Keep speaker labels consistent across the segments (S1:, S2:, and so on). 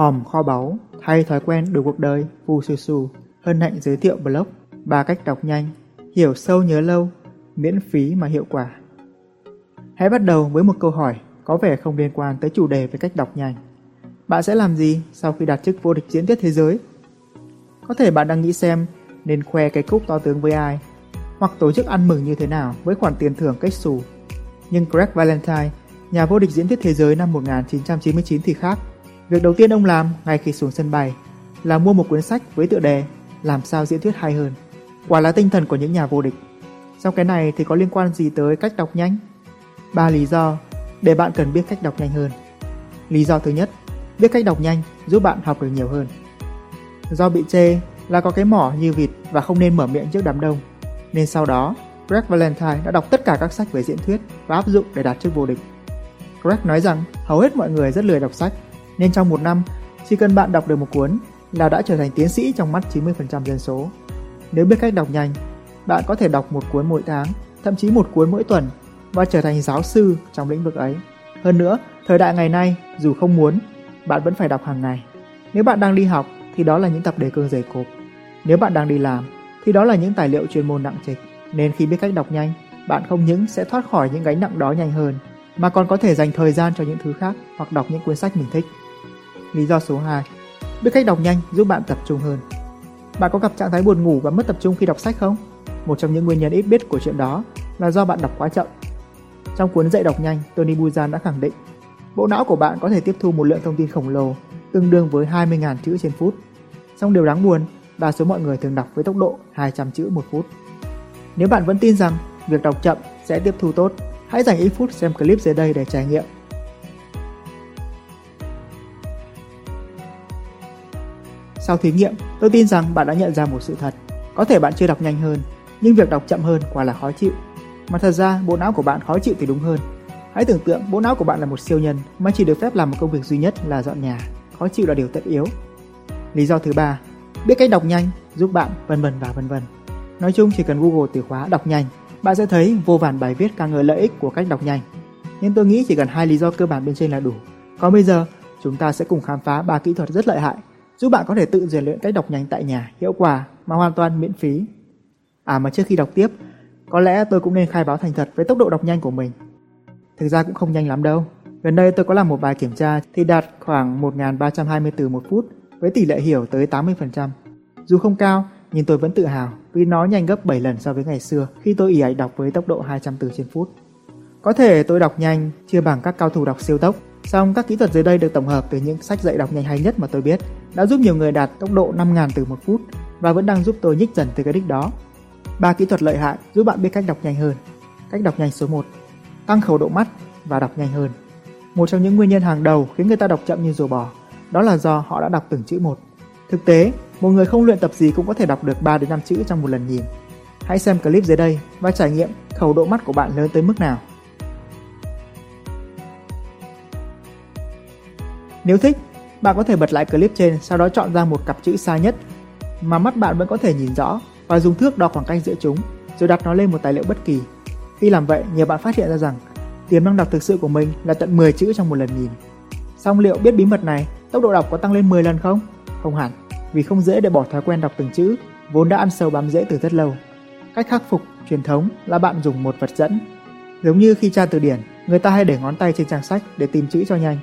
S1: Hòm kho báu, thay thói quen đủ cuộc đời, phù Su Su, hân hạnh giới thiệu blog, ba cách đọc nhanh, hiểu sâu nhớ lâu, miễn phí mà hiệu quả. Hãy bắt đầu với một câu hỏi có vẻ không liên quan tới chủ đề về cách đọc nhanh. Bạn sẽ làm gì sau khi đạt chức vô địch diễn thuyết thế giới? Có thể bạn đang nghĩ xem nên khoe cái cúp to tướng với ai, hoặc tổ chức ăn mừng như thế nào với khoản tiền thưởng cách xù. Nhưng Greg Valentine, nhà vô địch diễn thuyết thế giới năm 1999 thì khác. Việc đầu tiên ông làm ngay khi xuống sân bay là mua một cuốn sách với tựa đề Làm sao diễn thuyết hay hơn. Quả là tinh thần của những nhà vô địch. Sau cái này thì có liên quan gì tới cách đọc nhanh? Ba lý do để bạn cần biết cách đọc nhanh hơn. Lý do thứ nhất, biết cách đọc nhanh giúp bạn học được nhiều hơn. Do bị chê là có cái mỏ như vịt và không nên mở miệng trước đám đông, nên sau đó Greg Valentine đã đọc tất cả các sách về diễn thuyết và áp dụng để đạt chức vô địch. Greg nói rằng hầu hết mọi người rất lười đọc sách, nên trong một năm, chỉ cần bạn đọc được một cuốn là đã trở thành tiến sĩ trong mắt 90% dân số. Nếu biết cách đọc nhanh, bạn có thể đọc một cuốn mỗi tháng, thậm chí một cuốn mỗi tuần và trở thành giáo sư trong lĩnh vực ấy. Hơn nữa, thời đại ngày nay, dù không muốn, bạn vẫn phải đọc hàng ngày. Nếu bạn đang đi học thì đó là những tập đề cương dày cộp. Nếu bạn đang đi làm thì đó là những tài liệu chuyên môn nặng trịch. Nên khi biết cách đọc nhanh, bạn không những sẽ thoát khỏi những gánh nặng đó nhanh hơn, mà còn có thể dành thời gian cho những thứ khác hoặc đọc những cuốn sách mình thích. Lý do số 2. Biết cách đọc nhanh giúp bạn tập trung hơn. Bạn có gặp trạng thái buồn ngủ và mất tập trung khi đọc sách không? Một trong những nguyên nhân ít biết của chuyện đó là do bạn đọc quá chậm. Trong cuốn dạy đọc nhanh, Tony Buzan đã khẳng định bộ não của bạn có thể tiếp thu một lượng thông tin khổng lồ tương đương với 20.000 chữ trên phút. Song điều đáng buồn, đa số mọi người thường đọc với tốc độ 200 chữ một phút. Nếu bạn vẫn tin rằng việc đọc chậm sẽ tiếp thu tốt, hãy dành ít phút xem clip dưới đây để trải nghiệm. Sau thí nghiệm, tôi tin rằng bạn đã nhận ra một sự thật. Có thể bạn chưa đọc nhanh hơn, nhưng việc đọc chậm hơn quả là khó chịu. Mà thật ra, bộ não của bạn khó chịu thì đúng hơn. Hãy tưởng tượng bộ não của bạn là một siêu nhân mà chỉ được phép làm một công việc duy nhất là dọn nhà. Khó chịu là điều tất yếu. Lý do thứ ba, biết cách đọc nhanh giúp bạn vân vân và vân vân. Nói chung chỉ cần Google từ khóa đọc nhanh, bạn sẽ thấy vô vàn bài viết ca ngợi lợi ích của cách đọc nhanh. Nhưng tôi nghĩ chỉ cần hai lý do cơ bản bên trên là đủ. Còn bây giờ, chúng ta sẽ cùng khám phá ba kỹ thuật rất lợi hại giúp bạn có thể tự rèn luyện cách đọc nhanh tại nhà hiệu quả mà hoàn toàn miễn phí. À mà trước khi đọc tiếp, có lẽ tôi cũng nên khai báo thành thật với tốc độ đọc nhanh của mình. Thực ra cũng không nhanh lắm đâu. Gần đây tôi có làm một bài kiểm tra thì đạt khoảng 1320 từ một phút với tỷ lệ hiểu tới 80%. Dù không cao, nhưng tôi vẫn tự hào vì nó nhanh gấp 7 lần so với ngày xưa khi tôi ỉ ạch đọc với tốc độ 200 từ trên phút. Có thể tôi đọc nhanh chưa bằng các cao thủ đọc siêu tốc, song các kỹ thuật dưới đây được tổng hợp từ những sách dạy đọc nhanh hay nhất mà tôi biết, đã giúp nhiều người đạt tốc độ 5.000 từ một phút và vẫn đang giúp tôi nhích dần từ cái đích đó. Ba kỹ thuật lợi hại giúp bạn biết cách đọc nhanh hơn. Cách đọc nhanh số 1: tăng khẩu độ mắt và đọc nhanh hơn. Một trong những nguyên nhân hàng đầu khiến người ta đọc chậm như rùa bò, đó là do họ đã đọc từng chữ một. Thực tế, một người không luyện tập gì cũng có thể đọc được 3 đến 5 chữ trong một lần nhìn. Hãy xem clip dưới đây và trải nghiệm khẩu độ mắt của bạn lớn tới mức nào. Nếu thích, bạn có thể bật lại clip trên sau đó chọn ra một cặp chữ xa nhất mà mắt bạn vẫn có thể nhìn rõ và dùng thước đo khoảng cách giữa chúng rồi đặt nó lên một tài liệu bất kỳ. Khi làm vậy, nhiều bạn phát hiện ra rằng tiềm năng đọc thực sự của mình là tận 10 chữ trong một lần nhìn. Song liệu biết bí mật này, tốc độ đọc có tăng lên 10 lần không? Không hẳn, vì không dễ để bỏ thói quen đọc từng chữ, vốn đã ăn sâu bám rễ từ rất lâu. Cách khắc phục truyền thống là bạn dùng một vật dẫn. Giống như khi tra từ điển, người ta hay để ngón tay trên trang sách để tìm chữ cho nhanh.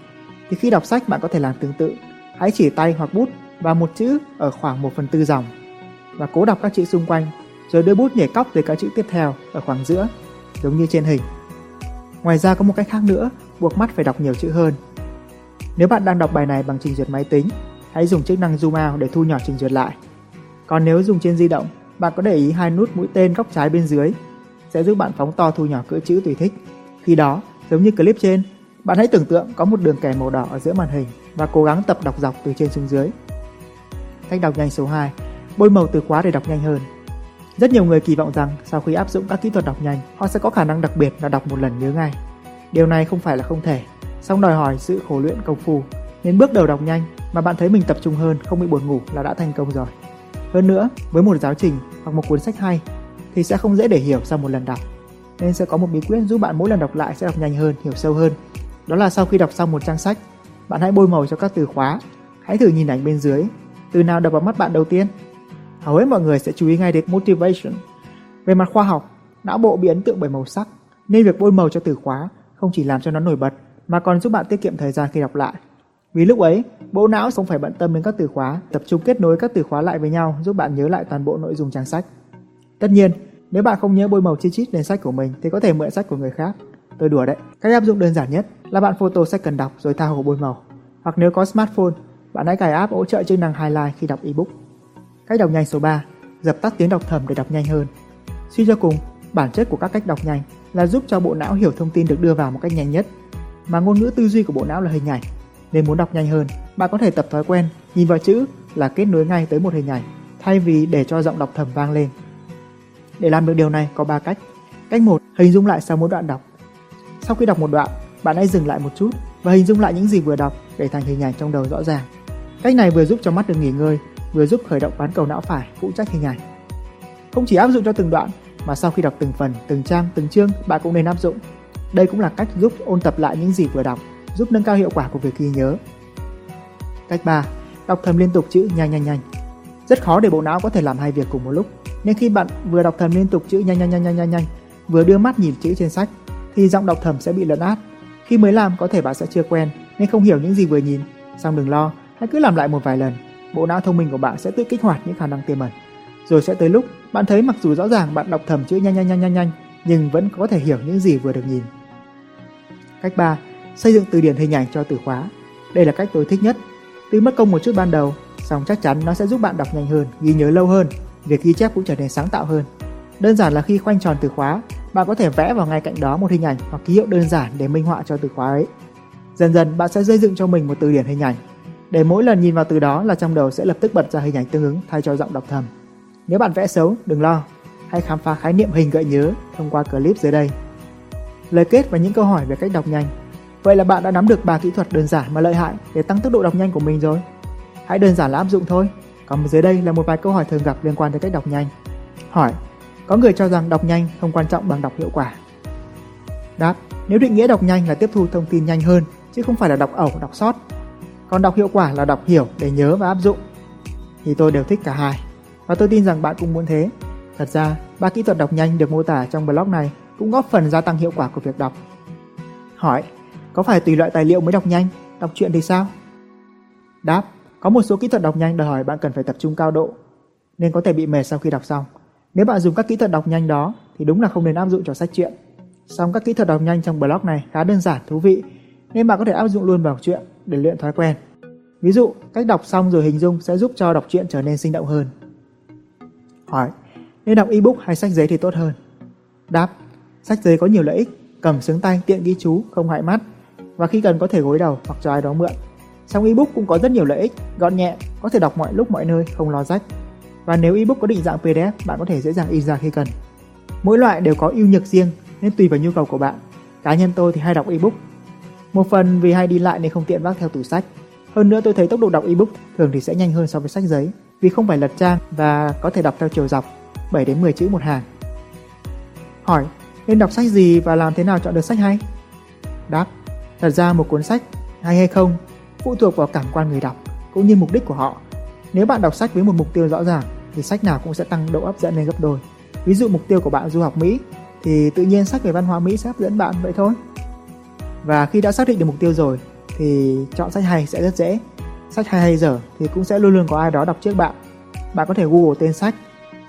S1: Thì khi đọc sách bạn có thể làm tương tự. Hãy chỉ tay hoặc bút vào một chữ ở khoảng 1 phần tư dòng và cố đọc các chữ xung quanh, rồi đưa bút nhảy cóc tới các chữ tiếp theo ở khoảng giữa, giống như trên hình. Ngoài ra có một cách khác nữa, buộc mắt phải đọc nhiều chữ hơn. Nếu bạn đang đọc bài này bằng trình duyệt máy tính, hãy dùng chức năng zoom out để thu nhỏ trình duyệt lại. Còn nếu dùng trên di động, bạn có để ý hai nút mũi tên góc trái bên dưới sẽ giúp bạn phóng to thu nhỏ cỡ chữ tùy thích. Khi đó, giống như clip trên, bạn hãy tưởng tượng có một đường kẻ màu đỏ ở giữa màn hình và cố gắng tập đọc dọc từ trên xuống dưới. Cách đọc nhanh số 2, bôi màu từ khóa để đọc nhanh hơn. Rất nhiều người kỳ vọng rằng sau khi áp dụng các kỹ thuật đọc nhanh, họ sẽ có khả năng đặc biệt là đọc một lần nhớ ngay. Điều này không phải là không thể, song đòi hỏi sự khổ luyện công phu. Nên bước đầu đọc nhanh mà bạn thấy mình tập trung hơn, không bị buồn ngủ là đã thành công rồi. Hơn nữa, với một giáo trình hoặc một cuốn sách hay thì sẽ không dễ để hiểu sau một lần đọc. Nên sẽ có một bí quyết giúp bạn mỗi lần đọc lại sẽ đọc nhanh hơn, hiểu sâu hơn. Đó là sau khi đọc xong một trang sách, bạn hãy bôi màu cho các từ khóa Hãy thử nhìn ảnh bên dưới, từ nào đập vào mắt bạn đầu tiên? Hầu hết mọi người sẽ chú ý ngay đến motivation. Về mặt khoa học, não bộ bị ấn tượng bởi màu sắc, nên việc bôi màu cho từ khóa không chỉ làm cho nó nổi bật mà còn giúp bạn tiết kiệm thời gian khi đọc lại. Vì lúc ấy, bộ não không phải bận tâm đến các từ khóa, tập trung kết nối các từ khóa lại với nhau giúp bạn nhớ lại toàn bộ nội dung trang sách. Tất nhiên, nếu bạn không nhớ bôi màu chi chít lên sách của mình thì có thể mượn sách của người khác. Tôi đùa đấy. Cách áp dụng đơn giản nhất là bạn photo sách cần đọc rồi tha hồ bôi màu. Hoặc nếu có smartphone, bạn hãy cài app hỗ trợ chức năng highlight khi đọc ebook. Cách đọc nhanh số 3, dập tắt tiếng đọc thầm để đọc nhanh hơn. Suy cho cùng, bản chất của các cách đọc nhanh là giúp cho bộ não hiểu thông tin được đưa vào một cách nhanh nhất. Mà ngôn ngữ tư duy của bộ não là hình ảnh, nên muốn đọc nhanh hơn, bạn có thể tập thói quen nhìn vào chữ là kết nối ngay tới một hình ảnh, thay vì để cho giọng đọc thầm vang lên. Để làm được điều này có 3 cách. Cách 1, hình dung lại sau mỗi đoạn đọc. Sau khi đọc một đoạn, bạn hãy dừng lại một chút và hình dung lại những gì vừa đọc để thành hình ảnh trong đầu rõ ràng. Cách này vừa giúp cho mắt được nghỉ ngơi, vừa giúp khởi động bán cầu não phải phụ trách hình ảnh. Không chỉ áp dụng cho từng đoạn, mà sau khi đọc từng phần, từng trang, từng chương, bạn cũng nên áp dụng. Đây cũng là cách giúp ôn tập lại những gì vừa đọc, giúp nâng cao hiệu quả của việc ghi nhớ. Cách 3. Đọc thầm liên tục chữ nhanh nhanh nhanh. Rất khó để bộ não có thể làm hai việc cùng một lúc, nên khi bạn vừa đọc thầm liên tục chữ nhanh nhanh nhanh nhanh nhanh nhanh, vừa đưa mắt nhìn chữ trên sách, thì giọng đọc thầm sẽ bị lấn át. Khi mới làm có thể bạn sẽ chưa quen nên không hiểu những gì vừa nhìn, song đừng lo, hãy cứ làm lại một vài lần, bộ não thông minh của bạn sẽ tự kích hoạt những khả năng tiềm ẩn. Rồi sẽ tới lúc bạn thấy mặc dù rõ ràng bạn đọc thầm chữ nhanh nhanh nhanh nhanh nhanh, nhưng vẫn có thể hiểu những gì vừa được nhìn. Cách 3. Xây dựng từ điển hình ảnh cho từ khóa. Đây là cách tôi thích nhất. Tuy mất công một chút ban đầu, song chắc chắn nó sẽ giúp bạn đọc nhanh hơn, ghi nhớ lâu hơn, việc ghi chép cũng trở nên sáng tạo hơn. Đơn giản là khi khoanh tròn từ khóa, bạn có thể vẽ vào ngay cạnh đó một hình ảnh hoặc ký hiệu đơn giản để minh họa cho từ khóa ấy. Dần dần bạn sẽ xây dựng cho mình một từ điển hình ảnh để mỗi lần nhìn vào từ đó là trong đầu sẽ lập tức bật ra hình ảnh tương ứng thay cho giọng đọc thầm. Nếu bạn vẽ xấu, đừng lo, hãy khám phá khái niệm hình gợi nhớ thông qua clip dưới đây. Lời kết và những câu hỏi về cách đọc nhanh. Vậy là bạn đã nắm được ba kỹ thuật đơn giản mà lợi hại để tăng tốc độ đọc nhanh của mình rồi. Hãy đơn giản là áp dụng thôi. Còn dưới đây là một vài câu hỏi thường gặp liên quan tới cách đọc nhanh. Hỏi: có người cho rằng đọc nhanh không quan trọng bằng đọc hiệu quả. Đáp: Nếu định nghĩa đọc nhanh là tiếp thu thông tin nhanh hơn chứ không phải là đọc ẩu, đọc sót còn đọc hiệu quả là đọc hiểu để nhớ và áp dụng. Thì tôi đều thích cả hai. Và tôi tin rằng bạn cũng muốn thế. Thật ra, ba kỹ thuật đọc nhanh được mô tả trong blog này cũng góp phần gia tăng hiệu quả của việc đọc. Hỏi, có phải tùy loại tài liệu mới đọc nhanh, đọc truyện thì sao? Đáp, có một số kỹ thuật đọc nhanh đòi hỏi bạn cần phải tập trung cao độ, nên có thể bị mệt sau khi đọc xong. Nếu bạn dùng các kỹ thuật đọc nhanh đó thì đúng là không nên áp dụng cho sách truyện. Song các kỹ thuật đọc nhanh trong blog này khá đơn giản, thú vị, nên bạn có thể áp dụng luôn vào truyện để luyện thói quen. Ví dụ, cách đọc xong rồi hình dung sẽ giúp cho đọc truyện trở nên sinh động hơn. Hỏi, nên đọc ebook hay sách giấy thì tốt hơn? Đáp, sách giấy có nhiều lợi ích, cầm sướng tay, tiện ghi chú, không hại mắt và khi cần có thể gối đầu hoặc cho ai đó mượn. Song ebook cũng có rất nhiều lợi ích, gọn nhẹ, có thể đọc mọi lúc mọi nơi, không lo rách. Và nếu ebook có định dạng PDF, bạn có thể dễ dàng in ra khi cần. Mỗi loại đều có ưu nhược riêng nên tùy vào nhu cầu của bạn. Cá nhân tôi thì hay đọc ebook một phần vì hay đi lại nên không tiện vác theo tủ sách. Hơn nữa tôi thấy tốc độ đọc ebook thường thì sẽ nhanh hơn so với sách giấy vì không phải lật trang và có thể đọc theo chiều dọc 7 đến 10 chữ một hàng. Hỏi, nên đọc sách gì và làm thế nào chọn được sách hay? Đáp, thật ra một cuốn sách hay hay không phụ thuộc vào cảm quan người đọc cũng như mục đích của họ. Nếu bạn đọc sách với một mục tiêu rõ ràng thì sách nào cũng sẽ tăng độ hấp dẫn lên gấp đôi. Ví dụ mục tiêu của bạn du học Mỹ thì tự nhiên sách về văn hóa Mỹ sẽ hấp dẫn bạn vậy thôi. Và khi đã xác định được mục tiêu rồi thì chọn sách hay sẽ rất dễ. Sách hay hay dở thì cũng sẽ luôn luôn có ai đó đọc trước bạn. Bạn có thể Google tên sách,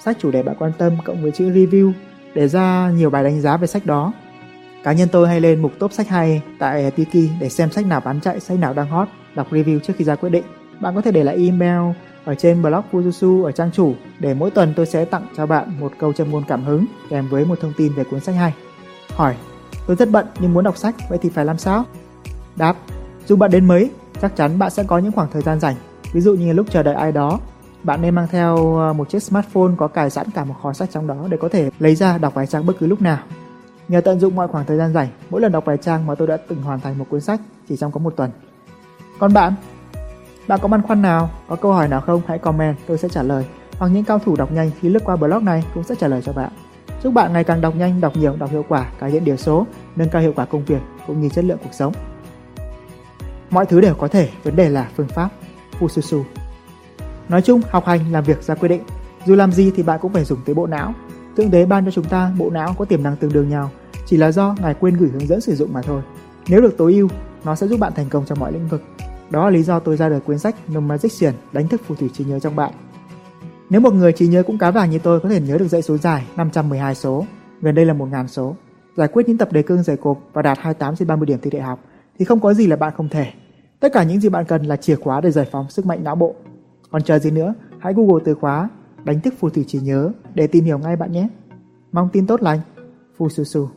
S1: sách chủ đề bạn quan tâm cộng với chữ review để ra nhiều bài đánh giá về sách đó. Cá nhân tôi hay lên mục top sách hay tại Tiki để xem sách nào bán chạy, sách nào đang hot, đọc review trước khi ra quyết định. Bạn có thể để lại email ở trên blog Fujusu ở trang chủ để mỗi tuần tôi sẽ tặng cho bạn một câu châm ngôn cảm hứng kèm với một thông tin về cuốn sách hay. Hỏi Tôi rất bận nhưng muốn đọc sách, vậy thì phải làm sao? Đáp, dù bạn đến mấy, chắc chắn bạn sẽ có những khoảng thời gian rảnh. Ví dụ như lúc chờ đợi ai đó, bạn nên mang theo ờ, một chiếc smartphone có cài sẵn cả một kho sách trong đó để có thể lấy ra đọc vài trang bất cứ lúc nào. Nhờ tận dụng mọi khoảng thời gian rảnh, mỗi lần đọc vài trang mà tôi đã từng hoàn thành một cuốn sách chỉ trong có một tuần. Còn bạn? Bạn có băn khoăn nào, có câu hỏi nào không hãy comment, tôi sẽ trả lời. Hoặc những cao thủ đọc nhanh khi lướt qua blog này cũng sẽ trả lời cho bạn. Chúc bạn ngày càng đọc nhanh, đọc nhiều, đọc hiệu quả, cải thiện điều số, nâng cao hiệu quả công việc cũng như chất lượng cuộc sống. Mọi thứ đều có thể, vấn đề là phương pháp. Fususu Nói chung, học hành làm việc ra quyết định. Dù làm gì thì bạn cũng phải dùng tới bộ não. Thượng đế ban cho chúng ta bộ não có tiềm năng tương đương nhau, chỉ là do ngài quên gửi hướng dẫn sử dụng mà thôi. Nếu được tối ưu, nó sẽ giúp bạn thành công trong mọi lĩnh vực. Đó là lý do tôi ra đời cuốn sách No Magician đánh thức phù thủy trí nhớ trong bạn. Nếu một người trí nhớ cũng cá vàng như tôi có thể nhớ được dãy số dài 512 số, gần đây là 1.000 số, giải quyết những tập đề cương dày cộp và đạt 28 trên 30 điểm thi đại học, thì không có gì là bạn không thể. Tất cả những gì bạn cần là chìa khóa để giải phóng sức mạnh não bộ. Còn chờ gì nữa, hãy Google từ khóa đánh thức phù thủy trí nhớ để tìm hiểu ngay bạn nhé. Mong tin tốt lành. phù Su Su